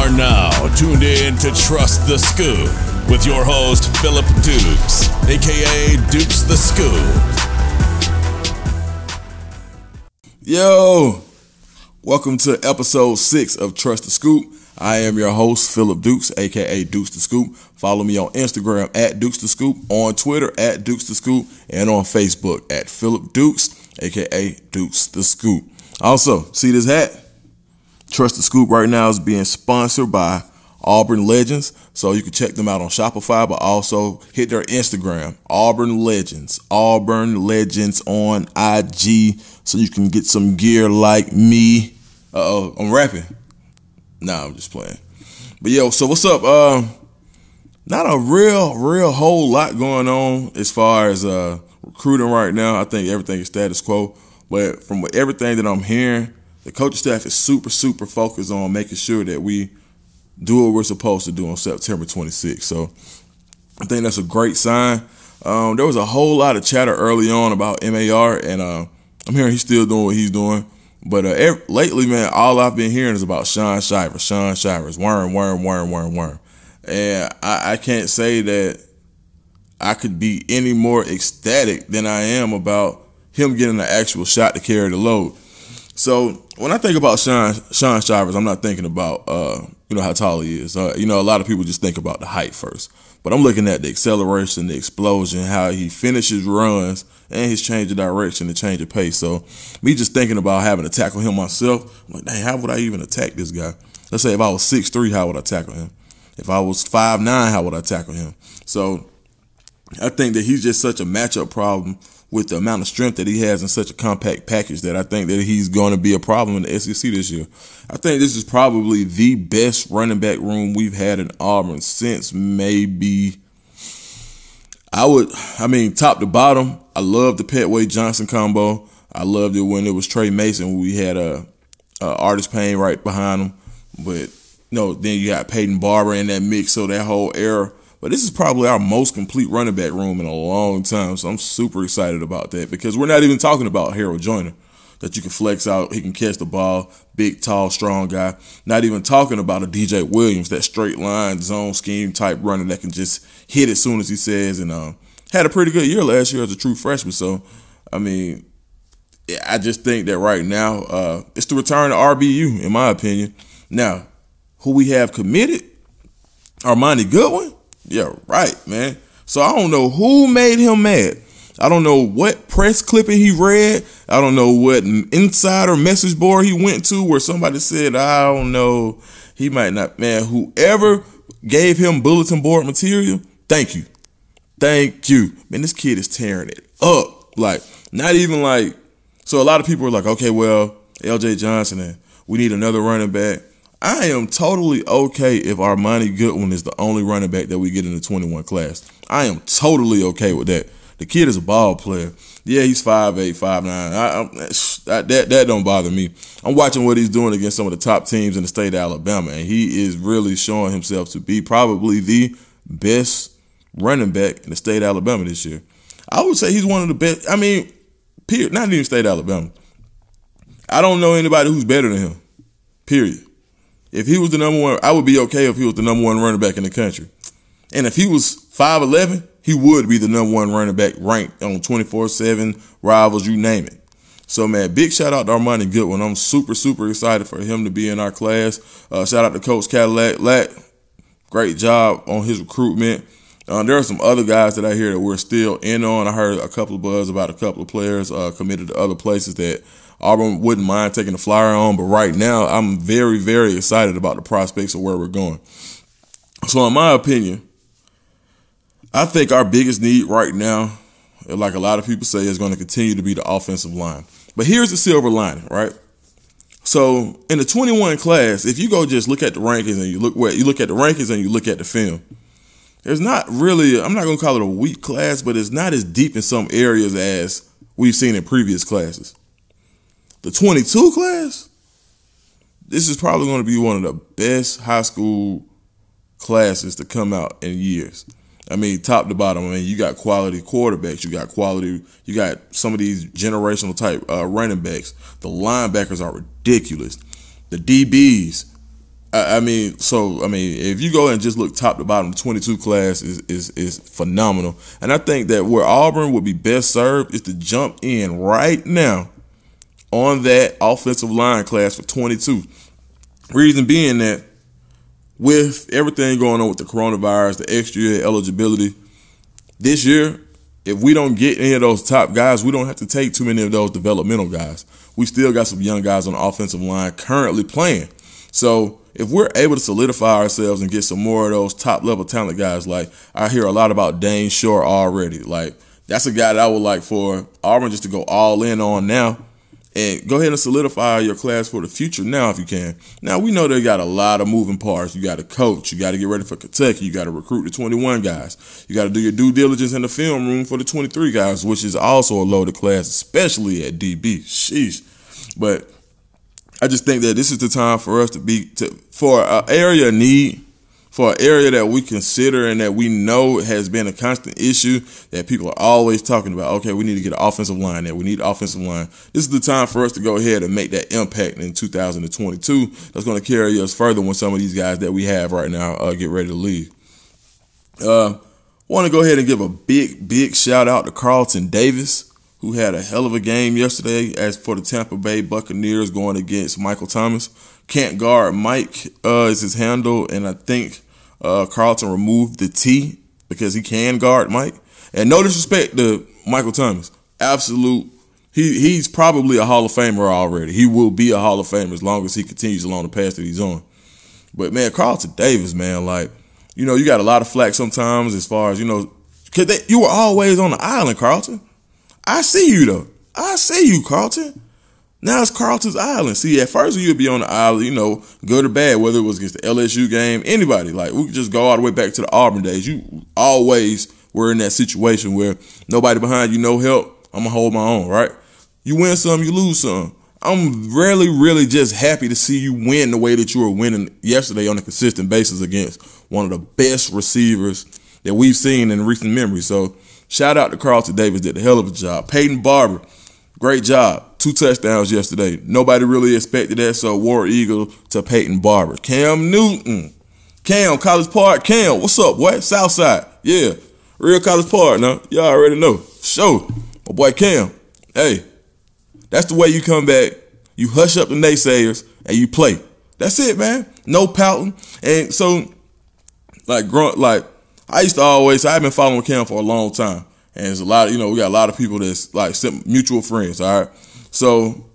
are now tuned in to Trust the Scoop with your host, Philip Dukes, aka Dukes the Scoop. Yo, welcome to episode six of Trust the Scoop. I am your host, Philip Dukes, aka Dukes the Scoop. Follow me on Instagram at Dukes the Scoop, on Twitter at Dukes the Scoop, and on Facebook at Philip Dukes, aka Dukes the Scoop. Also, see this hat? Trust the Scoop right now is being sponsored by Auburn Legends. So you can check them out on Shopify, but also hit their Instagram, Auburn Legends. Auburn Legends on IG. So you can get some gear like me. Uh oh, I'm rapping. Nah, I'm just playing. But yo, so what's up? Uh, not a real, real whole lot going on as far as uh, recruiting right now. I think everything is status quo. But from everything that I'm hearing, the coaching staff is super, super focused on making sure that we do what we're supposed to do on September 26th. So I think that's a great sign. Um, there was a whole lot of chatter early on about MAR, and uh, I'm hearing he's still doing what he's doing. But uh, every, lately, man, all I've been hearing is about Shaun Shivers, Shaun Shivers, worm, worm, worm, worm, worm. And I, I can't say that I could be any more ecstatic than I am about him getting an actual shot to carry the load. So when I think about Sean Shaun Shivers, I'm not thinking about uh, you know how tall he is. Uh, you know, a lot of people just think about the height first, but I'm looking at the acceleration, the explosion, how he finishes runs, and his change of direction, the change of pace. So me just thinking about having to tackle him myself, I'm like, dang, how would I even attack this guy? Let's say if I was six three, how would I tackle him? If I was five nine, how would I tackle him? So I think that he's just such a matchup problem with the amount of strength that he has in such a compact package that I think that he's going to be a problem in the SEC this year. I think this is probably the best running back room we've had in Auburn since maybe I would I mean top to bottom, I love the Petway Johnson combo. I loved it when it was Tre Mason. We had a, a Artis Payne right behind him, but no, then you got Peyton Barber in that mix. So that whole era but this is probably our most complete running back room in a long time. So I'm super excited about that because we're not even talking about Harold Joiner that you can flex out. He can catch the ball, big, tall, strong guy. Not even talking about a DJ Williams, that straight line zone scheme type runner that can just hit as soon as he says. And um, had a pretty good year last year as a true freshman. So, I mean, I just think that right now uh, it's the return to RBU, in my opinion. Now, who we have committed, Armoni Goodwin. Yeah, right, man. So I don't know who made him mad. I don't know what press clipping he read. I don't know what insider message board he went to where somebody said, I don't know, he might not. Man, whoever gave him bulletin board material, thank you. Thank you. Man, this kid is tearing it up. Like, not even like, so a lot of people are like, okay, well, LJ Johnson and we need another running back. I am totally okay if Armoni Goodwin is the only running back that we get in the 21 class. I am totally okay with that. The kid is a ball player. Yeah, he's 5'8", 5'9". I, I, that, that don't bother me. I'm watching what he's doing against some of the top teams in the state of Alabama, and he is really showing himself to be probably the best running back in the state of Alabama this year. I would say he's one of the best. I mean, period. Not even state of Alabama. I don't know anybody who's better than him. Period. If he was the number one, I would be okay if he was the number one running back in the country. And if he was 5'11, he would be the number one running back ranked on 24 7 rivals, you name it. So, man, big shout out to Armoni Goodwin. I'm super, super excited for him to be in our class. Uh, shout out to Coach Cadillac. Great job on his recruitment. Uh, there are some other guys that I hear that we're still in on. I heard a couple of buzz about a couple of players uh, committed to other places that Auburn wouldn't mind taking the flyer on, but right now I'm very, very excited about the prospects of where we're going. So, in my opinion, I think our biggest need right now, like a lot of people say, is going to continue to be the offensive line. But here's the silver lining, right? So in the 21 class, if you go just look at the rankings and you look where you look at the rankings and you look at the film, there's not really I'm not gonna call it a weak class, but it's not as deep in some areas as we've seen in previous classes. The 22 class, this is probably going to be one of the best high school classes to come out in years. I mean, top to bottom. I mean, you got quality quarterbacks. You got quality. You got some of these generational type uh, running backs. The linebackers are ridiculous. The DBs, I, mean, so I mean, if you go and just look top to bottom, the 22 class is is is phenomenal, and I think that where Auburn would be best served is to jump in right now on that offensive line class for 22. Reason being that with everything going on with the coronavirus, the extra eligibility, this year, if we don't get any of those top guys, we don't have to take too many of those developmental guys. We still got some young guys on the offensive line currently playing. So if we're able to solidify ourselves and get some more of those top level talent guys, like I hear a lot about Dane Shore already. Like that's a guy that I would like for Auburn just to go all in on now and go ahead and solidify your class for the future now if you can. Now we know they got a lot of moving parts. You got to coach. You got to get ready for Kentucky. You got to recruit the 21 guys. You got to do your due diligence in the film room for the 23 guys, which is also a loaded class, especially at DB. Sheesh. But I just think that this is the time for us to be to for an area need for an area that we consider and that we know has been a constant issue that people are always talking about. Okay, we need to get an offensive line there. We need an offensive line. This is the time for us to go ahead and make that impact in 2022. That's going to carry us further when some of these guys that we have right now uh, get ready to leave. Uh, want to go ahead and give a big, big shout out to Carlton Davis, who had a hell of a game yesterday as for the Tampa Bay Buccaneers going against Michael Thomas can't guard Mike uh, is his handle, and I think uh, Carlton removed the T because he can guard Mike. And no disrespect to Michael Thomas, absolute. He he's probably a Hall of Famer already. He will be a Hall of Famer as long as he continues along the path that he's on. But man, Carlton Davis, man, like you know, you got a lot of flack sometimes as far as you know, because you were always on the island, Carlton. I see you though. I see you, Carlton. Now it's Carlton's Island. See, at first you'd be on the island, you know, good or bad, whether it was against the LSU game, anybody. Like we could just go all the way back to the Auburn days. You always were in that situation where nobody behind you, no help. I'm gonna hold my own, right? You win some, you lose some. I'm really, really just happy to see you win the way that you were winning yesterday on a consistent basis against one of the best receivers that we've seen in recent memory. So shout out to Carlton Davis, did a hell of a job. Peyton Barber, great job two touchdowns yesterday. Nobody really expected that, so War Eagle to Peyton Barber. Cam Newton. Cam, College Park. Cam, what's up, boy? Southside. Yeah. Real College Park now. Y'all already know. Show. My boy Cam. Hey, that's the way you come back. You hush up the naysayers and you play. That's it, man. No pouting. And so, like, grunt, like, I used to always, I've been following Cam for a long time. And it's a lot of, you know, we got a lot of people that's like mutual friends, all right? So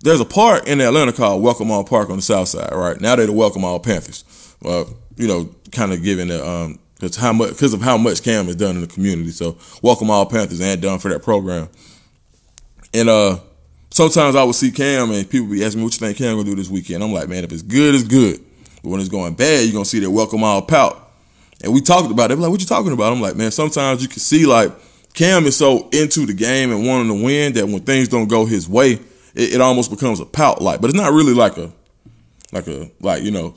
there's a park in Atlanta called Welcome All Park on the south side, right? Now they're the Welcome All Panthers. Well, you know, kind of giving the, um, because how much, because of how much Cam has done in the community. So Welcome All Panthers and done for that program. And, uh, sometimes I would see Cam and people be asking me what you think Cam gonna do this weekend. I'm like, man, if it's good, it's good. But when it's going bad, you're gonna see that welcome all pout. And we talked about it. like, what you talking about? I'm like, man, sometimes you can see like Cam is so into the game and wanting to win that when things don't go his way, it, it almost becomes a pout like. But it's not really like a, like a, like you know,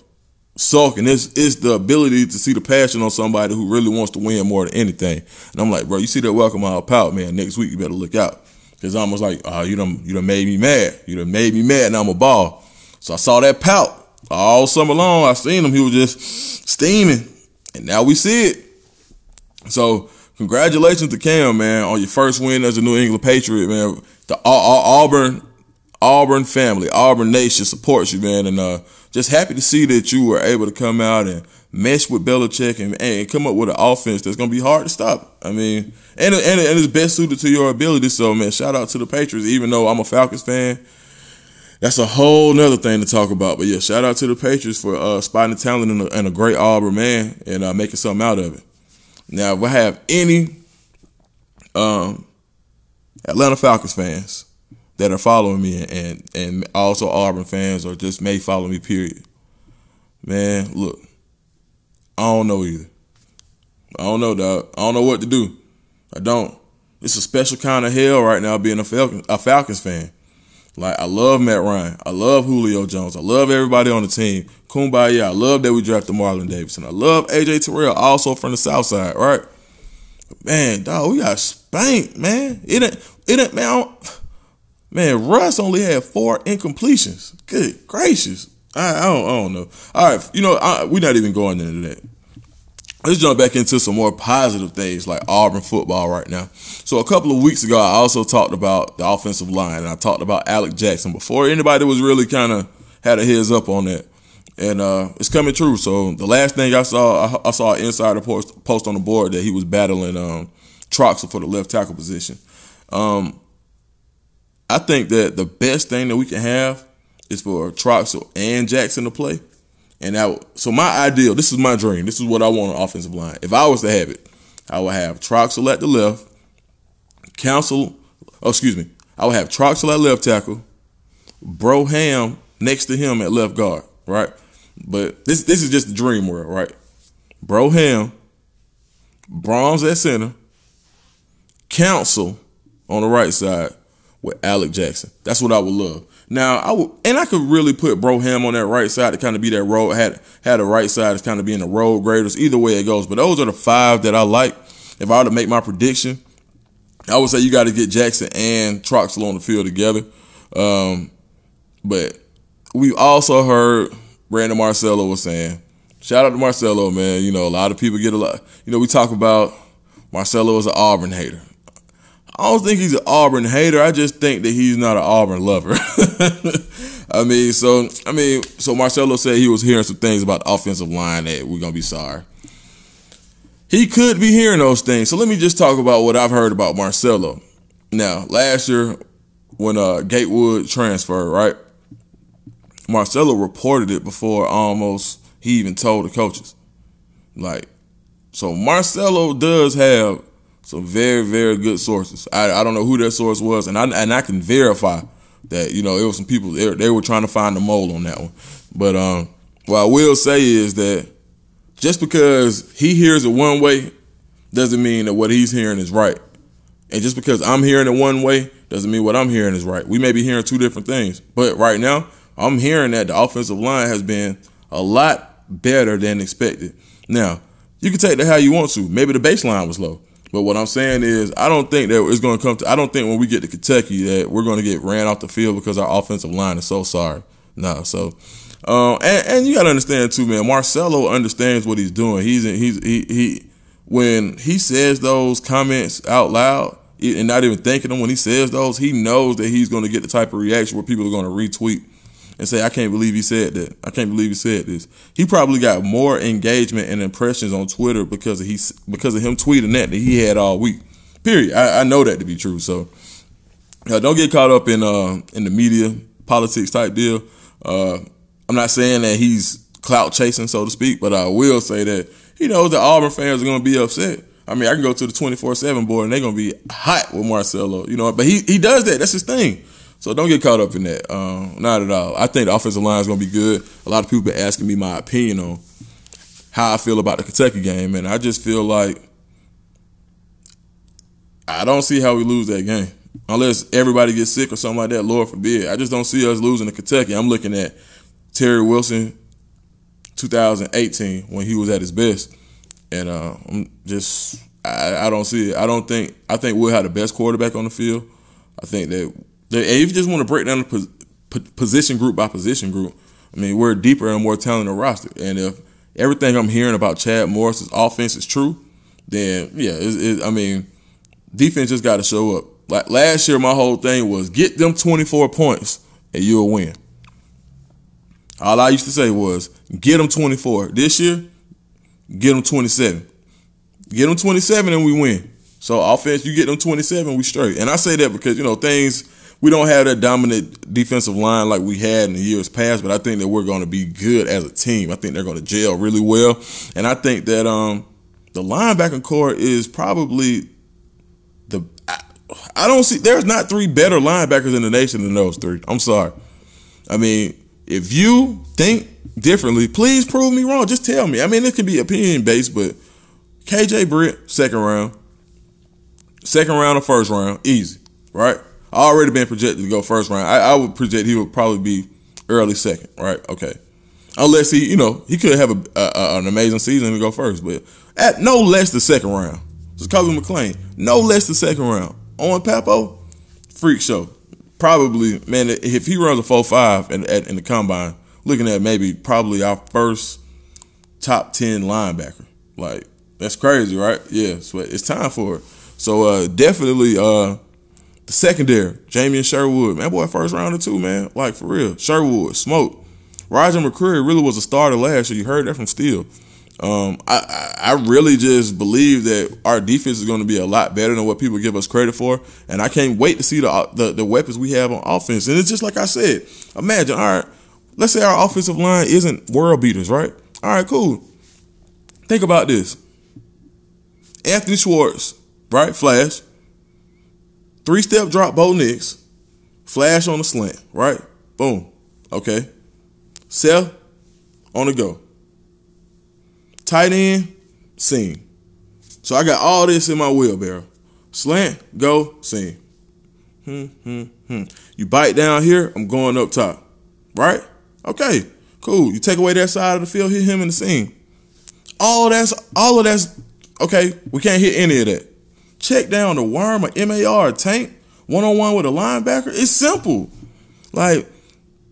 sulking. It's it's the ability to see the passion on somebody who really wants to win more than anything. And I'm like, bro, you see that welcome out pout, man. Next week you better look out. Cause I'm almost like, oh, you done you done made me mad. You done made me mad, and I'm a ball. So I saw that pout all summer long. I seen him. He was just steaming, and now we see it. So congratulations to Cam, man, on your first win as a New England Patriot, man. The Auburn, Auburn family, Auburn Nation supports you, man, and uh, just happy to see that you were able to come out and mesh with Belichick and, and come up with an offense that's gonna be hard to stop. I mean, and and and it's best suited to your ability. So, man, shout out to the Patriots. Even though I'm a Falcons fan, that's a whole nother thing to talk about. But yeah, shout out to the Patriots for uh, spotting the talent and a, and a great Auburn man and uh, making something out of it. Now, if I have any um, Atlanta Falcons fans that are following me and and also Auburn fans or just may follow me, period. Man, look, I don't know either. I don't know, dog. I don't know what to do. I don't. It's a special kind of hell right now being a a Falcons fan. Like I love Matt Ryan. I love Julio Jones. I love everybody on the team. Kumbaya. I love that we drafted Marlon Davidson. I love AJ Terrell, also from the South Side, right? Man, dog, we got spanked, man. It ain't, it ain't, man. Man, Russ only had four incompletions. Good gracious. I, I, don't, I don't know. All right, you know, I, we're not even going into that. Let's jump back into some more positive things like Auburn football right now. So a couple of weeks ago, I also talked about the offensive line, and I talked about Alec Jackson before anybody was really kind of had a heads up on that, and uh, it's coming true. So the last thing I saw, I, I saw an insider post, post on the board that he was battling um, Troxell for the left tackle position. Um, I think that the best thing that we can have is for Troxell and Jackson to play. And that, so my ideal, this is my dream. This is what I want on offensive line. If I was to have it, I would have Troxell at the left, Council, oh, excuse me, I would have Troxell at left tackle, Bro Hamm next to him at left guard, right? But this this is just the dream world, right? Bro Hamm, Brahms at center, Council on the right side with Alec Jackson. That's what I would love. Now I would, and I could really put Broham on that right side to kind of be that road had had a right side as kind of being the road graders. Either way it goes, but those are the five that I like. If I were to make my prediction, I would say you got to get Jackson and Troxell on the field together. Um, but we also heard Brandon Marcello was saying, shout out to Marcello, man. You know, a lot of people get a lot. You know, we talk about Marcello as an Auburn hater. I don't think he's an Auburn hater. I just think that he's not an Auburn lover. I mean, so I mean, so Marcello said he was hearing some things about the offensive line that we're gonna be sorry. He could be hearing those things. So let me just talk about what I've heard about Marcello. Now, last year when uh, Gatewood transferred, right? Marcello reported it before almost he even told the coaches. Like, so Marcello does have some very, very good sources. I, I don't know who that source was, and I and I can verify that you know it was some people they, they were trying to find the mole on that one. But um, what I will say is that just because he hears it one way doesn't mean that what he's hearing is right. And just because I'm hearing it one way doesn't mean what I'm hearing is right. We may be hearing two different things. But right now, I'm hearing that the offensive line has been a lot better than expected. Now, you can take that how you want to. Maybe the baseline was low. But what I'm saying is, I don't think that it's going to come to. I don't think when we get to Kentucky that we're going to get ran off the field because our offensive line is so sorry. No, so uh, and, and, you got to understand too, man. Marcello understands what he's doing. He's in, he's he he when he says those comments out loud and not even thinking them when he says those, he knows that he's going to get the type of reaction where people are going to retweet and say, I can't believe he said that. I can't believe he said this. He probably got more engagement and impressions on Twitter because of he because of him tweeting that that he had all week. Period. I, I know that to be true. So uh, don't get caught up in uh, in the media politics type deal. Uh, I'm not saying that he's clout chasing, so to speak, but I will say that he knows that Auburn fans are going to be upset. I mean, I can go to the 24 7 board and they're going to be hot with Marcello, you know, but he, he does that. That's his thing. So don't get caught up in that. Um, not at all. I think the offensive line is going to be good. A lot of people been asking me my opinion on how I feel about the Kentucky game, and I just feel like I don't see how we lose that game unless everybody gets sick or something like that. Lord forbid. I just don't see us losing to Kentucky. I'm looking at Terry Wilson, 2018 when he was at his best, and uh, I'm just I, I don't see it. I don't think I think we'll have the best quarterback on the field. I think that if you just want to break down the position group by position group, I mean, we're deeper and more talented roster. And if everything I'm hearing about Chad Morris's offense is true, then yeah, it, it, I mean, defense just got to show up. Like last year, my whole thing was get them 24 points and you'll win. All I used to say was get them 24. This year, get them 27. Get them 27 and we win. So offense, you get them 27, we straight. And I say that because you know things we don't have that dominant defensive line like we had in the years past, but I think that we're going to be good as a team. I think they're going to gel really well, and I think that um, the linebacking core is probably the. I, I don't see. There's not three better linebackers in the nation than those three. I'm sorry. I mean, if you think differently, please prove me wrong. Just tell me. I mean, it can be opinion based, but KJ Britt, second round, second round or first round, easy, right? Already been projected to go first round. I, I, would project he would probably be early second, right? Okay. Unless he, you know, he could have a, a, an amazing season and go first, but at no less the second round. Zakoby McClain, no less the second round. Owen Pappoe, freak show. Probably, man, if he runs a 4 5 in, in the combine, looking at maybe probably our first top ten linebacker. Like that's crazy, right? Yeah, so it's time for it. So uh, definitely uh, the secondary, Jamien Sherwood, man, boy, first rounder too, man. Like for real, Sherwood, smoke. Roger McCreary really was a starter last year. You heard that from Steele. Um, I, I really just believe that our defense is going to be a lot better than what people give us credit for, and I can't wait to see the, the the weapons we have on offense. And it's just like I said. Imagine, all right, let's say our offensive line isn't world beaters, right? All right, cool. Think about this: Anthony Schwartz, right? Flash, three step drop, Bo Nix, flash on the slant, right? Boom. Okay. Sell on the go. Tight end, seam. So I got all this in my wheelbarrow. Slant, go, seam. Hmm, hmm, hmm. You bite down here, I'm going up top. Right? Okay, cool. You take away that side of the field, hit him in the seam. All that's all of that's okay. We can't hit any of that. Check down the worm or MAR tank one on one with a linebacker. It's simple. Like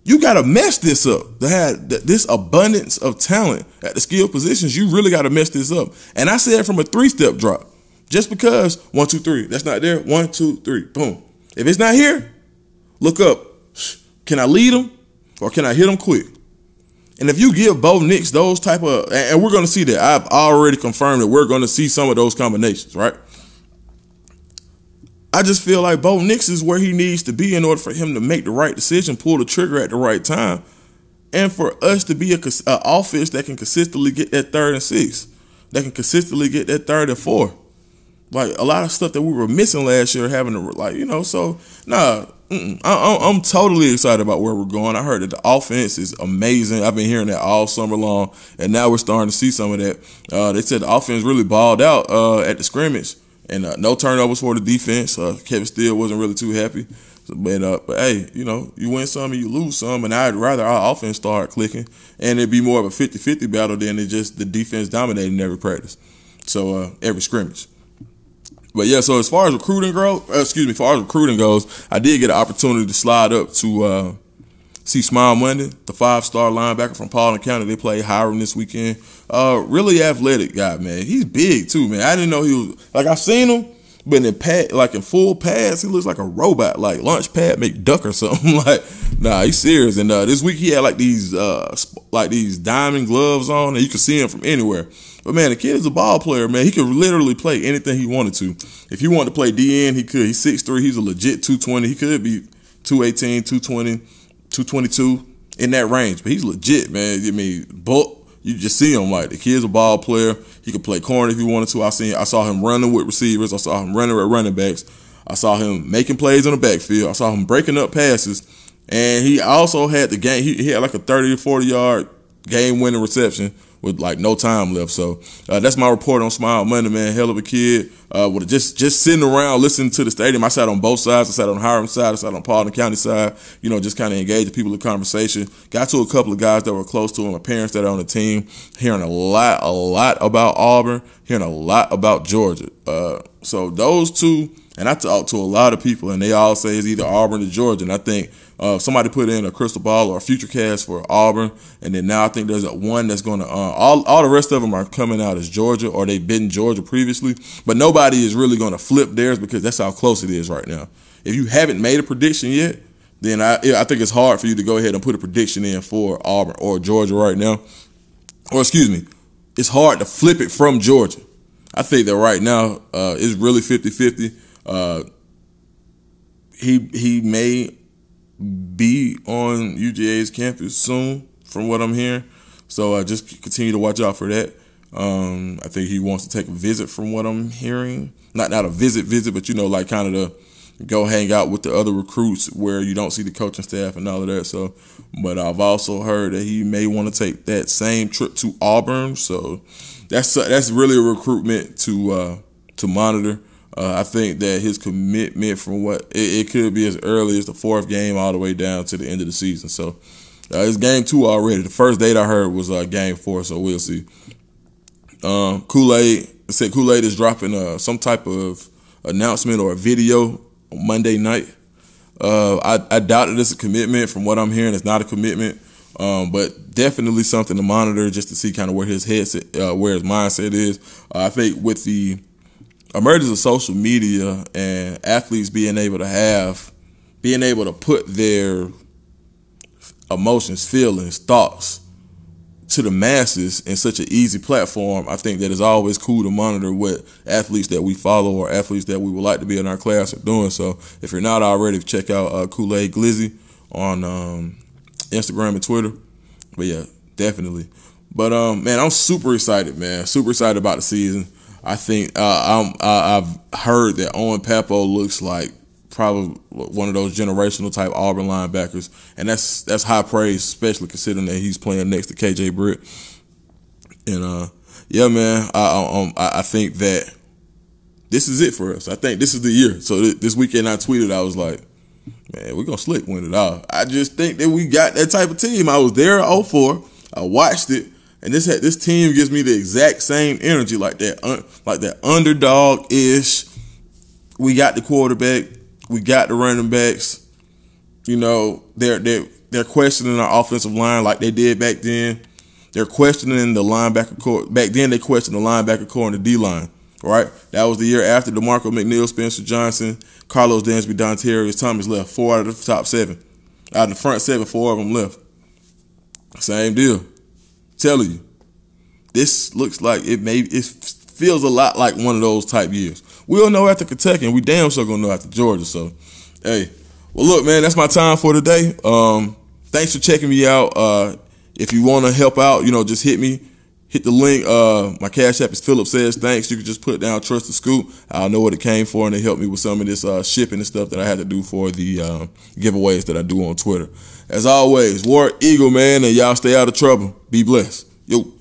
you got to mess this up. To have this abundance of talent at the skill positions, you really got to mess this up. And I said from a three step drop, just because one, two, three, that's not there. One, two, three, boom. If it's not here, look up. Can I lead them or can I hit them quick? And if you give Bo Nix those type of, and we're going to see that. I've already confirmed that we're going to see some of those combinations, right? I just feel like Bo Nix is where he needs to be in order for him to make the right decision, pull the trigger at the right time, and for us to be a, a offense that can consistently get that third and six, that can consistently get that third and four. Like a lot of stuff that we were missing last year, having to like you know. So nah, I, I'm totally excited about where we're going. I heard that the offense is amazing. I've been hearing that all summer long, and now we're starting to see some of that. Uh, they said the offense really balled out uh, at the scrimmage and uh, no turnovers for the defense. Uh, Kevin Steele wasn't really too happy. But, uh, but hey, you know, you win some and you lose some, and I'd rather our offense start clicking and it'd be more of a 50-50 battle than it just the defense dominating every practice. So uh, every scrimmage. But yeah, so as far as recruiting goes, uh, excuse me, as far as recruiting goes, I did get an opportunity to slide up to uh, see Smael Mondon, the five star linebacker from Paulding County. They play Hiram this weekend. Uh, really athletic guy, man. He's big too, man. I didn't know he was like I've seen him, but in pad, like in full pads, he looks like a robot, like Launchpad McDuck or something. like, nah, he's serious. And uh, this week he had like these uh, like these diamond gloves on, and you can see him from anywhere. But man, the kid is a ball player, man. He could literally play anything he wanted to. If he wanted to play DN, he could. He's 6'3", he's a legit 220. He could be 218, 220, 222 in that range. But he's legit, man. I mean, bulk you just see him like the kid's a ball player. He could play corner if he wanted to. I seen I saw him running with receivers. I saw him running with running backs. I saw him making plays in the backfield. I saw him breaking up passes, and he also had the game. He, he had like a thirty or forty yard game winning reception with like no time left. So uh, that's my report on Smael Mondon, man. Hell of a kid. Uh, with just just sitting around listening to the stadium. I sat on both sides. I sat on Hiram side. I sat on Paulding County side. You know, just kind of engage the people in conversation. Got to a couple of guys that were close to him, my parents that are on the team. Hearing a lot, a lot about Auburn. Hearing a lot about Georgia. Uh, so those two, and I talked to a lot of people, and they all say it's either Auburn or Georgia. And I think uh, somebody put in a crystal ball or a future cast for Auburn, and then now I think there's a one that's going to. Uh, all all the rest of them are coming out as Georgia, or they've been Georgia previously, but nobody is really going to flip theirs because that's how close it is right now. If you haven't made a prediction yet, then I I think it's hard for you to go ahead and put a prediction in for Auburn or Georgia right now, or excuse me, it's hard to flip it from Georgia. I think that right now uh, it's really 50-50. Uh, he he may be on UGA's campus soon, from what I'm hearing. So uh, just continue to watch out for that. Um, I think he wants to take a visit, from what I'm hearing. Not not a visit visit, but you know, like kind of to go hang out with the other recruits where you don't see the coaching staff and all of that. So, but I've also heard that he may want to take that same trip to Auburn. So that's that's really a recruitment to uh, to monitor. Uh, I think that his commitment from what it, it, could be as early as the fourth game all the way down to the end of the season. So uh, it's game two already. The first date I heard was uh, game four, so we'll see. Um, Kool Aid said Kool Aid is dropping uh, some type of announcement or a video on Monday night. Uh, I, I doubt that it's a commitment. From what I'm hearing, it's not a commitment. Um, but definitely something to monitor just to see kind of where his headset, uh, where his mindset is. Uh, I think with the emergence of social media and athletes being able to have, being able to put their emotions, feelings, thoughts to the masses in such an easy platform, I think that it's always cool to monitor what athletes that we follow or athletes that we would like to be in our class are doing. So if you're not already, check out uh, Kool Aid Glizzy on um, Instagram and Twitter. But yeah, definitely. But um, man, I'm super excited, man. Super excited about the season. I think uh, I, I've heard that Owen Pappoe looks like probably one of those generational type Auburn linebackers, and that's that's high praise, especially considering that he's playing next to KJ Britt. And uh, yeah, man, I, um, I think that this is it for us. I think this is the year. So th- this weekend I tweeted, I was like, man, we're gonna slick win it all. I just think that we got that type of team. I was there at 04. I watched it. And this this team gives me the exact same energy, like that, like that underdog ish. We got the quarterback we got the running backs. You know, they're they're they're questioning our offensive line like they did back then. They're questioning the linebacker core. Back then, they questioned the linebacker core and the D line. Right, that was the year after DeMarco McNeil, Spencer Johnson, Karlos Dansby, Don Dontarius Thomas left. Four out of the top seven. Out of the front seven, four of them left. Same deal. Telling you, this looks like it may it feels a lot like one of those type years. We don't know after Kentucky, and we damn sure gonna know after Georgia. So, hey, well, look, man, that's my time for today. Um, thanks for checking me out. Uh, if you want to help out, you know, just hit me. Hit the link. Uh, my cash app is Philip says thanks. You can just put down trust the scoop. I'll know what it came for, and it helped me with some of this uh, shipping and stuff that I had to do for the uh, giveaways that I do on Twitter. As always, War Eagle, man, and y'all stay out of trouble. Be blessed. Yo.